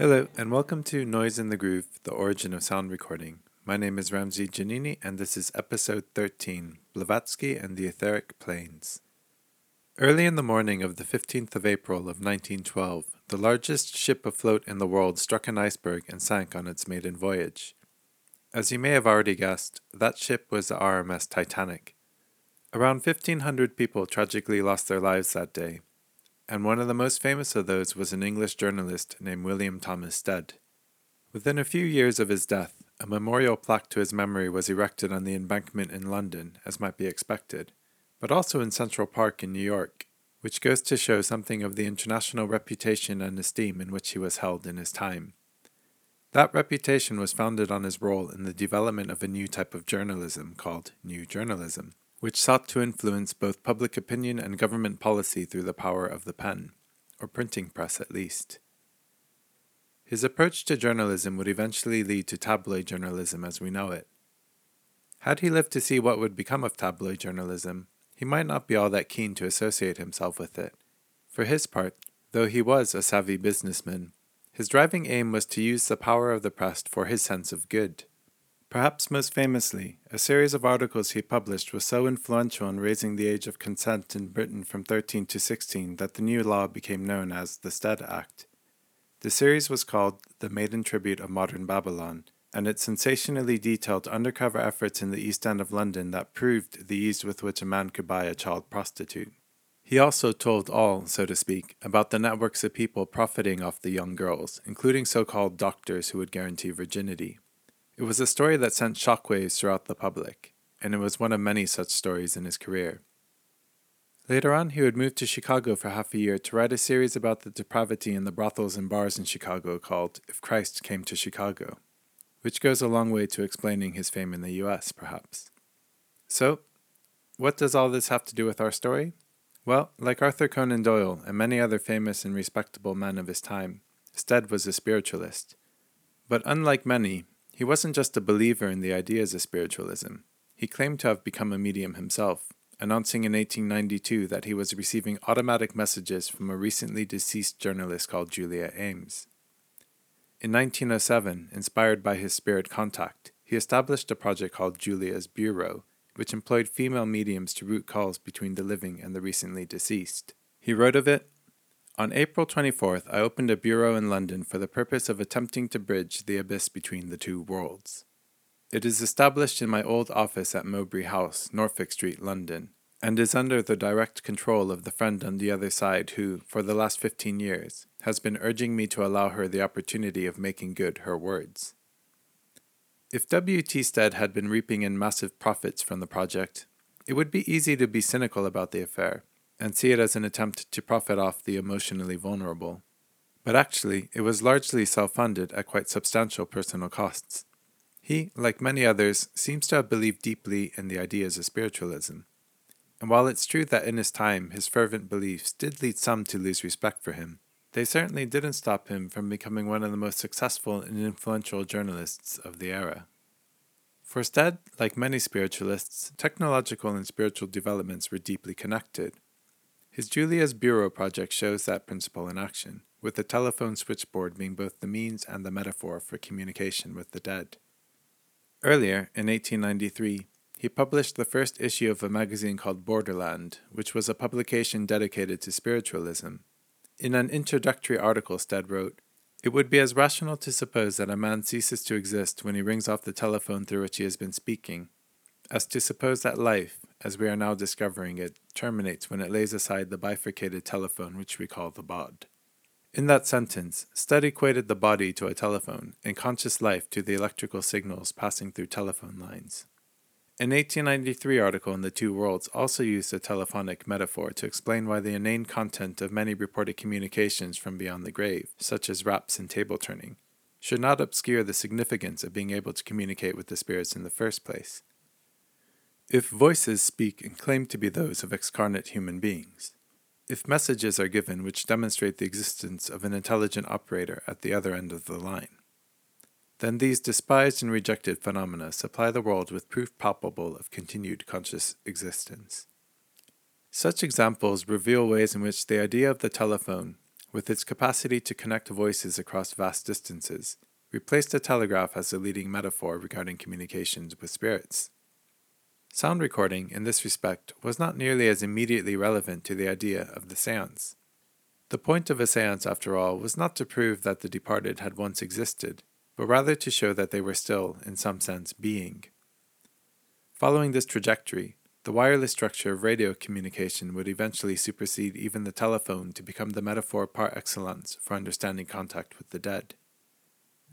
Hello, and welcome to Noise in the Groove, the origin of sound recording. My name is Ramzi Janini, and this is episode 13 Blavatsky and the Etheric Planes. Early in the morning of the 15th of April of 1912, the largest ship afloat in the world struck an iceberg and sank on its maiden voyage. As you may have already guessed, that ship was the RMS Titanic. Around 1,500 people tragically lost their lives that day, and one of the most famous of those was an English journalist named William Thomas Stead. Within a few years of his death, a memorial plaque to his memory was erected on the embankment in London, as might be expected, but also in Central Park in New York, which goes to show something of the international reputation and esteem in which he was held in his time. That reputation was founded on his role in the development of a new type of journalism called New Journalism which sought to influence both public opinion and government policy through the power of the pen, or printing press at least. His approach to journalism would eventually lead to tabloid journalism as we know it. Had he lived to see what would become of tabloid journalism, he might not be all that keen to associate himself with it. For his part, though he was a savvy businessman, his driving aim was to use the power of the press for his sense of good. Perhaps most famously, a series of articles he published was so influential in raising the age of consent in Britain from 13 to 16 that the new law became known as the Stead Act. The series was called The Maiden Tribute of Modern Babylon, and it sensationally detailed undercover efforts in the East End of London that proved the ease with which a man could buy a child prostitute. He also told all, so to speak, about the networks of people profiting off the young girls, including so called doctors who would guarantee virginity. It was a story that sent shockwaves throughout the public, and it was one of many such stories in his career. Later on, he would move to Chicago for half a year to write a series about the depravity in the brothels and bars in Chicago called If Christ Came to Chicago, which goes a long way to explaining his fame in the US, perhaps. So, what does all this have to do with our story? Well, like Arthur Conan Doyle and many other famous and respectable men of his time, Stead was a spiritualist. But unlike many, he wasn't just a believer in the ideas of spiritualism. He claimed to have become a medium himself, announcing in 1892 that he was receiving automatic messages from a recently deceased journalist called Julia Ames. In 1907, inspired by his spirit contact, he established a project called Julia's Bureau, which employed female mediums to route calls between the living and the recently deceased. He wrote of it on April 24th, I opened a bureau in London for the purpose of attempting to bridge the abyss between the two worlds. It is established in my old office at Mowbray House, Norfolk Street, London, and is under the direct control of the friend on the other side who, for the last 15 years, has been urging me to allow her the opportunity of making good her words. If W.T. Stead had been reaping in massive profits from the project, it would be easy to be cynical about the affair and see it as an attempt to profit off the emotionally vulnerable. But actually, it was largely self funded at quite substantial personal costs. He, like many others, seems to have believed deeply in the ideas of spiritualism. And while it's true that in his time his fervent beliefs did lead some to lose respect for him, they certainly didn't stop him from becoming one of the most successful and influential journalists of the era. For Stead, like many spiritualists, technological and spiritual developments were deeply connected. His Julia's Bureau project shows that principle in action, with the telephone switchboard being both the means and the metaphor for communication with the dead. Earlier, in 1893, he published the first issue of a magazine called Borderland, which was a publication dedicated to spiritualism. In an introductory article, Stead wrote, It would be as rational to suppose that a man ceases to exist when he rings off the telephone through which he has been speaking, as to suppose that life, as we are now discovering it, terminates when it lays aside the bifurcated telephone which we call the bod. In that sentence, Stead equated the body to a telephone and conscious life to the electrical signals passing through telephone lines. An 1893 article in The Two Worlds also used a telephonic metaphor to explain why the inane content of many reported communications from beyond the grave, such as raps and table turning, should not obscure the significance of being able to communicate with the spirits in the first place. If voices speak and claim to be those of excarnate human beings, if messages are given which demonstrate the existence of an intelligent operator at the other end of the line, then these despised and rejected phenomena supply the world with proof palpable of continued conscious existence. Such examples reveal ways in which the idea of the telephone, with its capacity to connect voices across vast distances, replaced the telegraph as the leading metaphor regarding communications with spirits. Sound recording, in this respect, was not nearly as immediately relevant to the idea of the seance. The point of a seance, after all, was not to prove that the departed had once existed, but rather to show that they were still, in some sense, being. Following this trajectory, the wireless structure of radio communication would eventually supersede even the telephone to become the metaphor par excellence for understanding contact with the dead.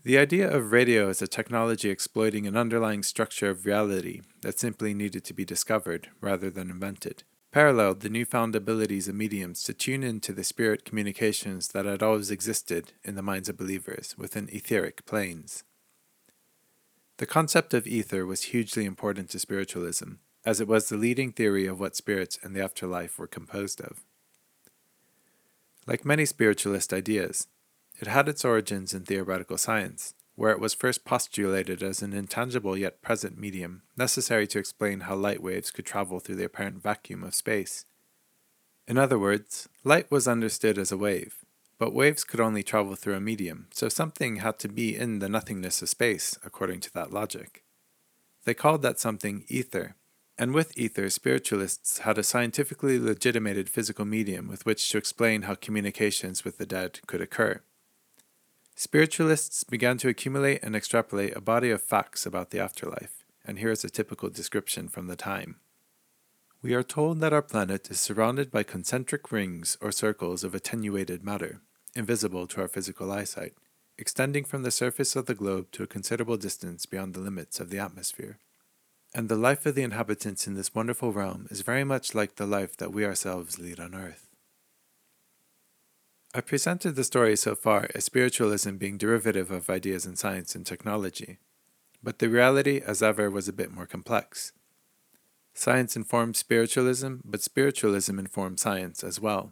The idea of radio as a technology exploiting an underlying structure of reality that simply needed to be discovered rather than invented paralleled the newfound abilities of mediums to tune into the spirit communications that had always existed in the minds of believers within etheric planes. The concept of ether was hugely important to spiritualism, as it was the leading theory of what spirits and the afterlife were composed of. Like many spiritualist ideas, it had its origins in theoretical science, where it was first postulated as an intangible yet present medium necessary to explain how light waves could travel through the apparent vacuum of space. In other words, light was understood as a wave, but waves could only travel through a medium, so something had to be in the nothingness of space, according to that logic. They called that something ether, and with ether, spiritualists had a scientifically legitimated physical medium with which to explain how communications with the dead could occur. Spiritualists began to accumulate and extrapolate a body of facts about the afterlife, and here is a typical description from the time. We are told that our planet is surrounded by concentric rings or circles of attenuated matter, invisible to our physical eyesight, extending from the surface of the globe to a considerable distance beyond the limits of the atmosphere. And the life of the inhabitants in this wonderful realm is very much like the life that we ourselves lead on earth. I presented the story so far as spiritualism being derivative of ideas in science and technology, but the reality, as ever, was a bit more complex. Science informed spiritualism, but spiritualism informed science as well.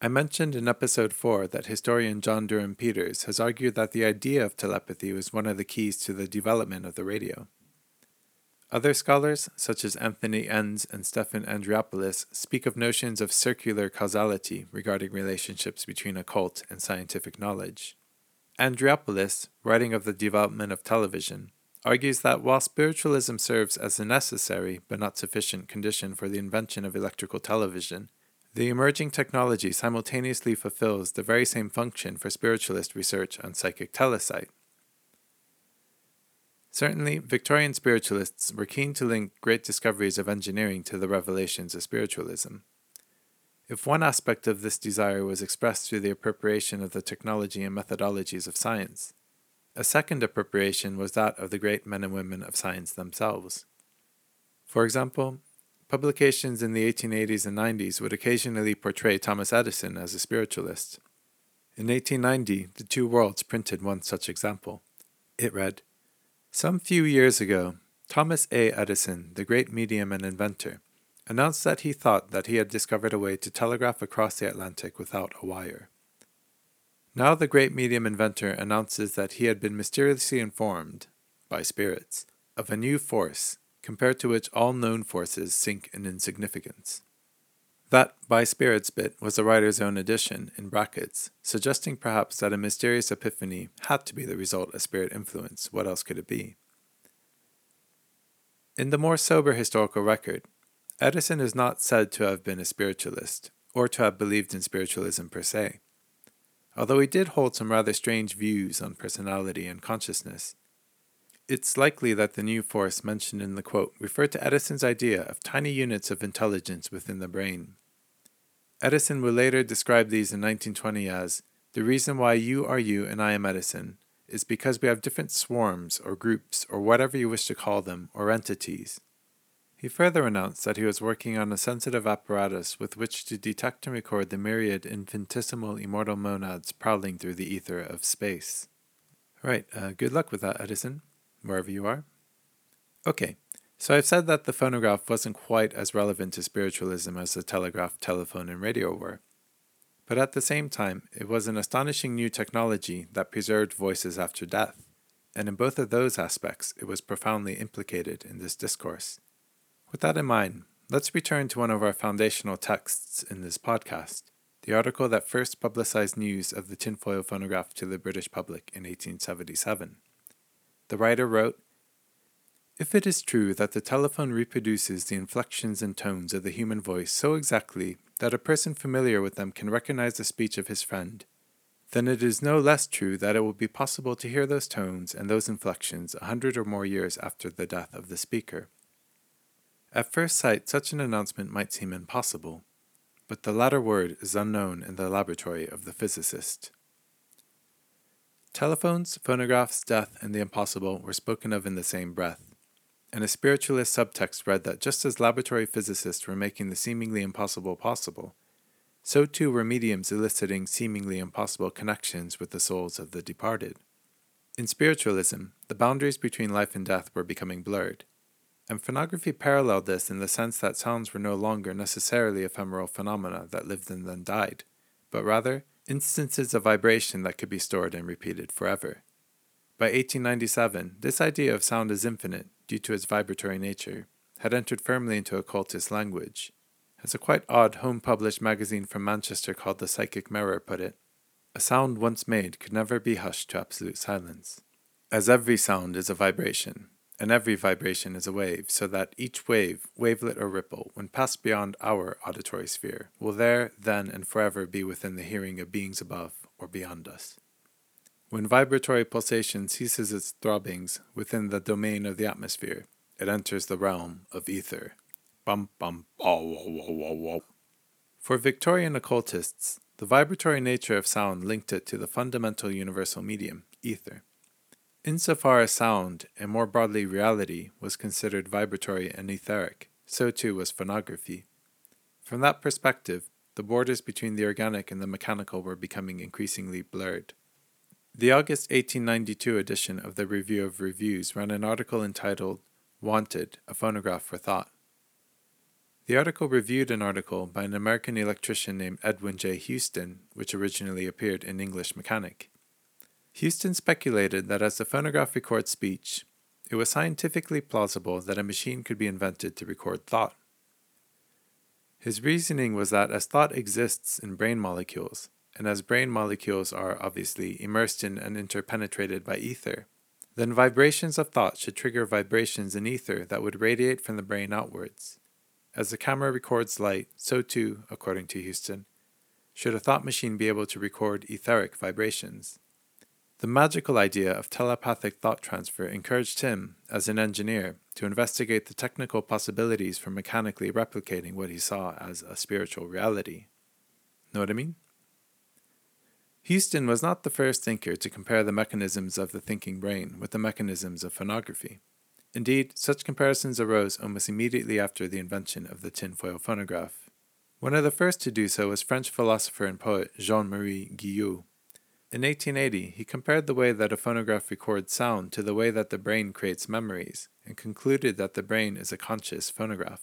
I mentioned in episode 4 that historian John Durham Peters has argued that the idea of telepathy was one of the keys to the development of the radio. Other scholars, such as Anthony Enns and Stephan Andriopoulos, speak of notions of circular causality regarding relationships between occult and scientific knowledge. Andriopoulos, writing of the development of television, argues that while spiritualism serves as a necessary but not sufficient condition for the invention of electrical television, the emerging technology simultaneously fulfills the very same function for spiritualist research on psychic telesight. Certainly, Victorian spiritualists were keen to link great discoveries of engineering to the revelations of spiritualism. If one aspect of this desire was expressed through the appropriation of the technology and methodologies of science, a second appropriation was that of the great men and women of science themselves. For example, publications in the 1880s and 90s would occasionally portray Thomas Edison as a spiritualist. In 1890, The Two Worlds printed one such example. It read, some few years ago, Thomas A. Edison, the great medium and inventor, announced that he thought that he had discovered a way to telegraph across the Atlantic without a wire. Now the great medium inventor announces that he had been mysteriously informed, by spirits, of a new force, compared to which all known forces sink in insignificance. That by spirits bit was the writer's own addition, in brackets, suggesting perhaps that a mysterious epiphany had to be the result of spirit influence. What else could it be? In the more sober historical record, Edison is not said to have been a spiritualist, or to have believed in spiritualism per se. Although he did hold some rather strange views on personality and consciousness, it's likely that the new force mentioned in the quote referred to Edison's idea of tiny units of intelligence within the brain. Edison would later describe these in 1920 as the reason why you are you and I am Edison is because we have different swarms or groups or whatever you wish to call them or entities. He further announced that he was working on a sensitive apparatus with which to detect and record the myriad infinitesimal immortal monads prowling through the ether of space. Right, uh, good luck with that, Edison wherever you are. Okay, so I've said that the phonograph wasn't quite as relevant to spiritualism as the telegraph, telephone, and radio were. But at the same time, it was an astonishing new technology that preserved voices after death, and in both of those aspects it was profoundly implicated in this discourse. With that in mind, let's return to one of our foundational texts in this podcast, the article that first publicized news of the tinfoil phonograph to the British public in 1877. The writer wrote, if it is true that the telephone reproduces the inflections and tones of the human voice so exactly that a person familiar with them can recognize the speech of his friend, then it is no less true that it will be possible to hear those tones and those inflections a hundred or more years after the death of the speaker. At first sight, such an announcement might seem impossible, but the latter word is unknown in the laboratory of the physicist. Telephones, phonographs, death, and the impossible were spoken of in the same breath and a spiritualist subtext read that just as laboratory physicists were making the seemingly impossible possible, so too were mediums eliciting seemingly impossible connections with the souls of the departed. In spiritualism, the boundaries between life and death were becoming blurred, and phonography paralleled this in the sense that sounds were no longer necessarily ephemeral phenomena that lived and then died, but rather instances of vibration that could be stored and repeated forever. By 1897, this idea of sound as infinite due to its vibratory nature, had entered firmly into occultist language. As a quite odd home published magazine from Manchester called The Psychic Mirror put it, a sound once made could never be hushed to absolute silence. As every sound is a vibration, and every vibration is a wave, so that each wave, wavelet or ripple, when passed beyond our auditory sphere, will there, then, and forever be within the hearing of beings above or beyond us. When vibratory pulsation ceases its throbbings within the domain of the atmosphere, it enters the realm of ether. Bum bum oh, For Victorian occultists, the vibratory nature of sound linked it to the fundamental universal medium, ether. Insofar as sound, and more broadly reality, was considered vibratory and etheric, so too was phonography. From that perspective, the borders between the organic and the mechanical were becoming increasingly blurred. The August 1892 edition of the Review of Reviews ran an article entitled Wanted, a Phonograph for Thought. The article reviewed an article by an American electrician named Edwin J. Houston, which originally appeared in English Mechanic. Houston speculated that as the phonograph records speech, it was scientifically plausible that a machine could be invented to record thought. His reasoning was that as thought exists in brain molecules, and as brain molecules are obviously immersed in and interpenetrated by ether, then vibrations of thought should trigger vibrations in ether that would radiate from the brain outwards. As the camera records light, so too, according to Houston, should a thought machine be able to record etheric vibrations. The magical idea of telepathic thought transfer encouraged him, as an engineer, to investigate the technical possibilities for mechanically replicating what he saw as a spiritual reality. Know what I mean? Houston was not the first thinker to compare the mechanisms of the thinking brain with the mechanisms of phonography. Indeed, such comparisons arose almost immediately after the invention of the tinfoil phonograph. One of the first to do so was French philosopher and poet Jean Marie Guyau. In 1880, he compared the way that a phonograph records sound to the way that the brain creates memories, and concluded that the brain is a conscious phonograph.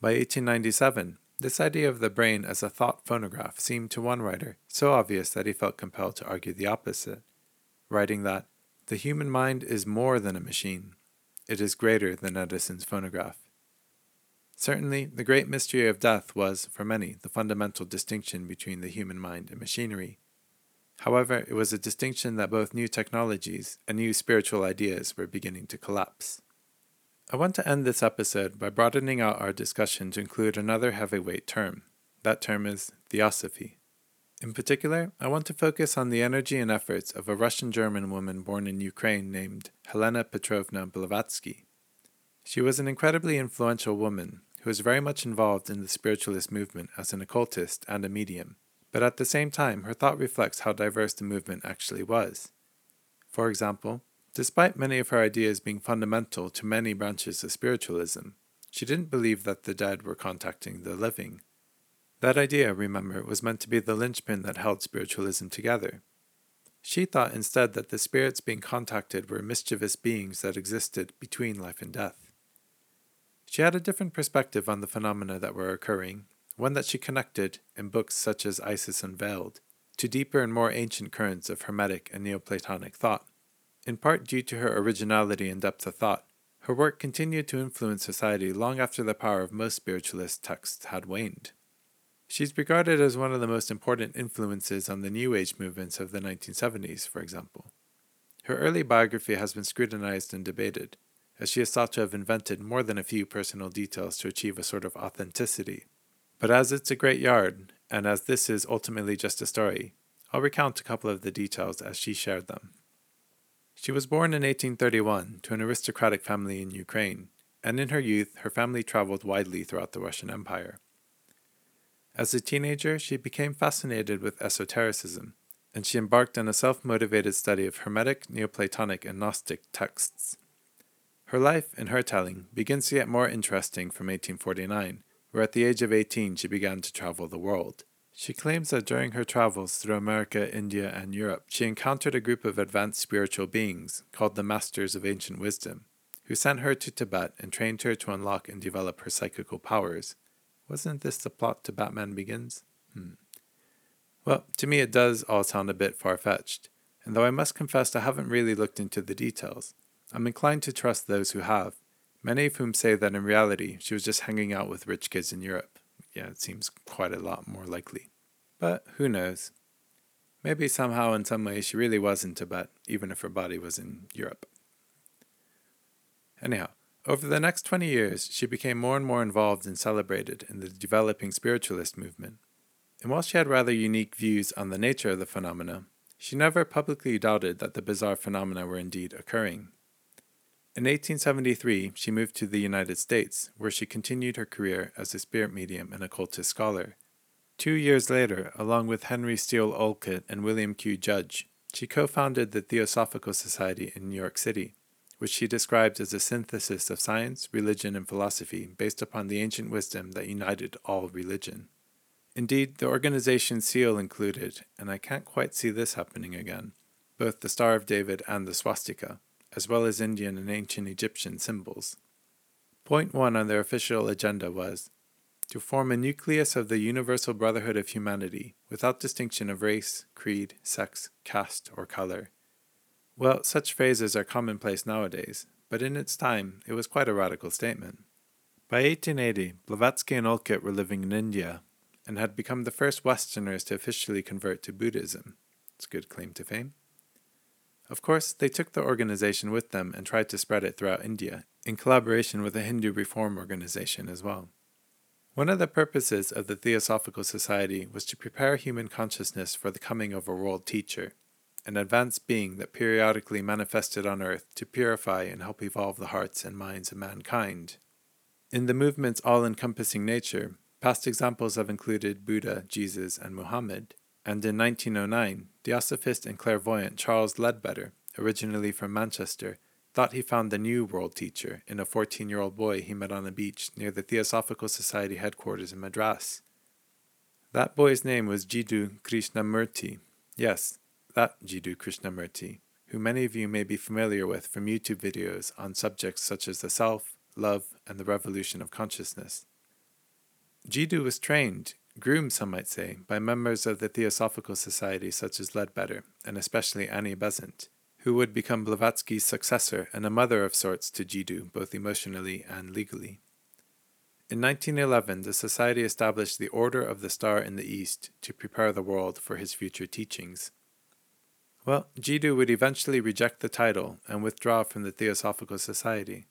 By 1897, this idea of the brain as a thought phonograph seemed to one writer so obvious that he felt compelled to argue the opposite, writing that the human mind is more than a machine, it is greater than Edison's phonograph. Certainly, the great mystery of death was, for many, the fundamental distinction between the human mind and machinery. However, it was a distinction that both new technologies and new spiritual ideas were beginning to collapse. I want to end this episode by broadening out our discussion to include another heavyweight term. That term is theosophy. In particular, I want to focus on the energy and efforts of a Russian German woman born in Ukraine named Helena Petrovna Blavatsky. She was an incredibly influential woman who was very much involved in the spiritualist movement as an occultist and a medium, but at the same time, her thought reflects how diverse the movement actually was. For example, Despite many of her ideas being fundamental to many branches of spiritualism, she didn't believe that the dead were contacting the living. That idea, remember, was meant to be the linchpin that held spiritualism together. She thought instead that the spirits being contacted were mischievous beings that existed between life and death. She had a different perspective on the phenomena that were occurring, one that she connected, in books such as Isis Unveiled, to deeper and more ancient currents of Hermetic and Neoplatonic thought. In part due to her originality and depth of thought, her work continued to influence society long after the power of most spiritualist texts had waned. She's regarded as one of the most important influences on the New Age movements of the 1970s, for example. Her early biography has been scrutinized and debated, as she is thought to have invented more than a few personal details to achieve a sort of authenticity. But as it's a great yard, and as this is ultimately just a story, I'll recount a couple of the details as she shared them. She was born in 1831 to an aristocratic family in Ukraine, and in her youth, her family traveled widely throughout the Russian Empire. As a teenager, she became fascinated with esotericism, and she embarked on a self motivated study of Hermetic, Neoplatonic, and Gnostic texts. Her life, in her telling, begins to get more interesting from 1849, where at the age of 18 she began to travel the world. She claims that during her travels through America, India, and Europe, she encountered a group of advanced spiritual beings called the Masters of Ancient Wisdom, who sent her to Tibet and trained her to unlock and develop her psychical powers. Wasn't this the plot to Batman Begins? Hmm. Well, to me, it does all sound a bit far fetched, and though I must confess I haven't really looked into the details, I'm inclined to trust those who have, many of whom say that in reality she was just hanging out with rich kids in Europe. Yeah, it seems quite a lot more likely. But who knows? Maybe somehow, in some way, she really was in Tibet, even if her body was in Europe. Anyhow, over the next 20 years, she became more and more involved and celebrated in the developing spiritualist movement. And while she had rather unique views on the nature of the phenomena, she never publicly doubted that the bizarre phenomena were indeed occurring. In 1873, she moved to the United States, where she continued her career as a spirit medium and occultist scholar. Two years later, along with Henry Steele Olcott and William Q. Judge, she co founded the Theosophical Society in New York City, which she described as a synthesis of science, religion, and philosophy based upon the ancient wisdom that united all religion. Indeed, the organization's seal included, and I can't quite see this happening again, both the Star of David and the swastika as well as Indian and ancient Egyptian symbols. Point one on their official agenda was to form a nucleus of the universal brotherhood of humanity without distinction of race, creed, sex, caste, or color. Well, such phrases are commonplace nowadays, but in its time it was quite a radical statement. By 1880, Blavatsky and Olcott were living in India and had become the first Westerners to officially convert to Buddhism. It's a good claim to fame. Of course, they took the organization with them and tried to spread it throughout India, in collaboration with a Hindu reform organization as well. One of the purposes of the Theosophical Society was to prepare human consciousness for the coming of a world teacher, an advanced being that periodically manifested on earth to purify and help evolve the hearts and minds of mankind. In the movement's all encompassing nature, past examples have included Buddha, Jesus, and Muhammad and in 1909, Theosophist and clairvoyant Charles Leadbeater, originally from Manchester, thought he found the new world teacher in a 14 year old boy he met on a beach near the Theosophical Society headquarters in Madras. That boy's name was Jiddu Krishnamurti. Yes, that Jiddu Krishnamurti, who many of you may be familiar with from YouTube videos on subjects such as the self, love, and the revolution of consciousness. Jiddu was trained groomed, some might say, by members of the Theosophical Society such as Leadbeater, and especially Annie Besant, who would become Blavatsky's successor and a mother of sorts to Jiddu, both emotionally and legally. In 1911, the Society established the Order of the Star in the East to prepare the world for his future teachings. Well, Jiddu would eventually reject the title and withdraw from the Theosophical Society,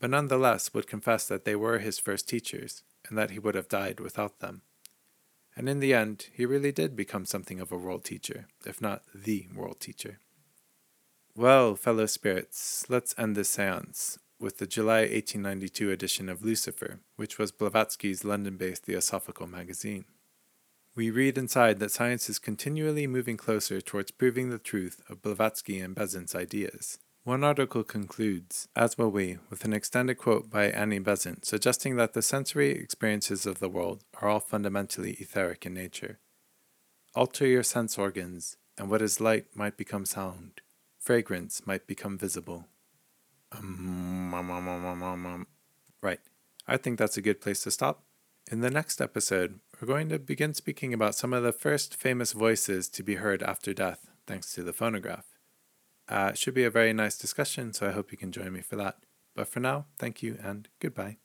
but nonetheless would confess that they were his first teachers and that he would have died without them. And in the end, he really did become something of a world teacher, if not the world teacher. Well, fellow spirits, let's end this seance with the July 1892 edition of Lucifer, which was Blavatsky's London based Theosophical magazine. We read inside that science is continually moving closer towards proving the truth of Blavatsky and Besant's ideas. One article concludes, as will we, with an extended quote by Annie Besant suggesting that the sensory experiences of the world are all fundamentally etheric in nature. Alter your sense organs, and what is light might become sound, fragrance might become visible. Um, um, um, right, I think that's a good place to stop. In the next episode, we're going to begin speaking about some of the first famous voices to be heard after death, thanks to the phonograph. Uh, it should be a very nice discussion, so I hope you can join me for that. But for now, thank you and goodbye.